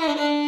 Bye.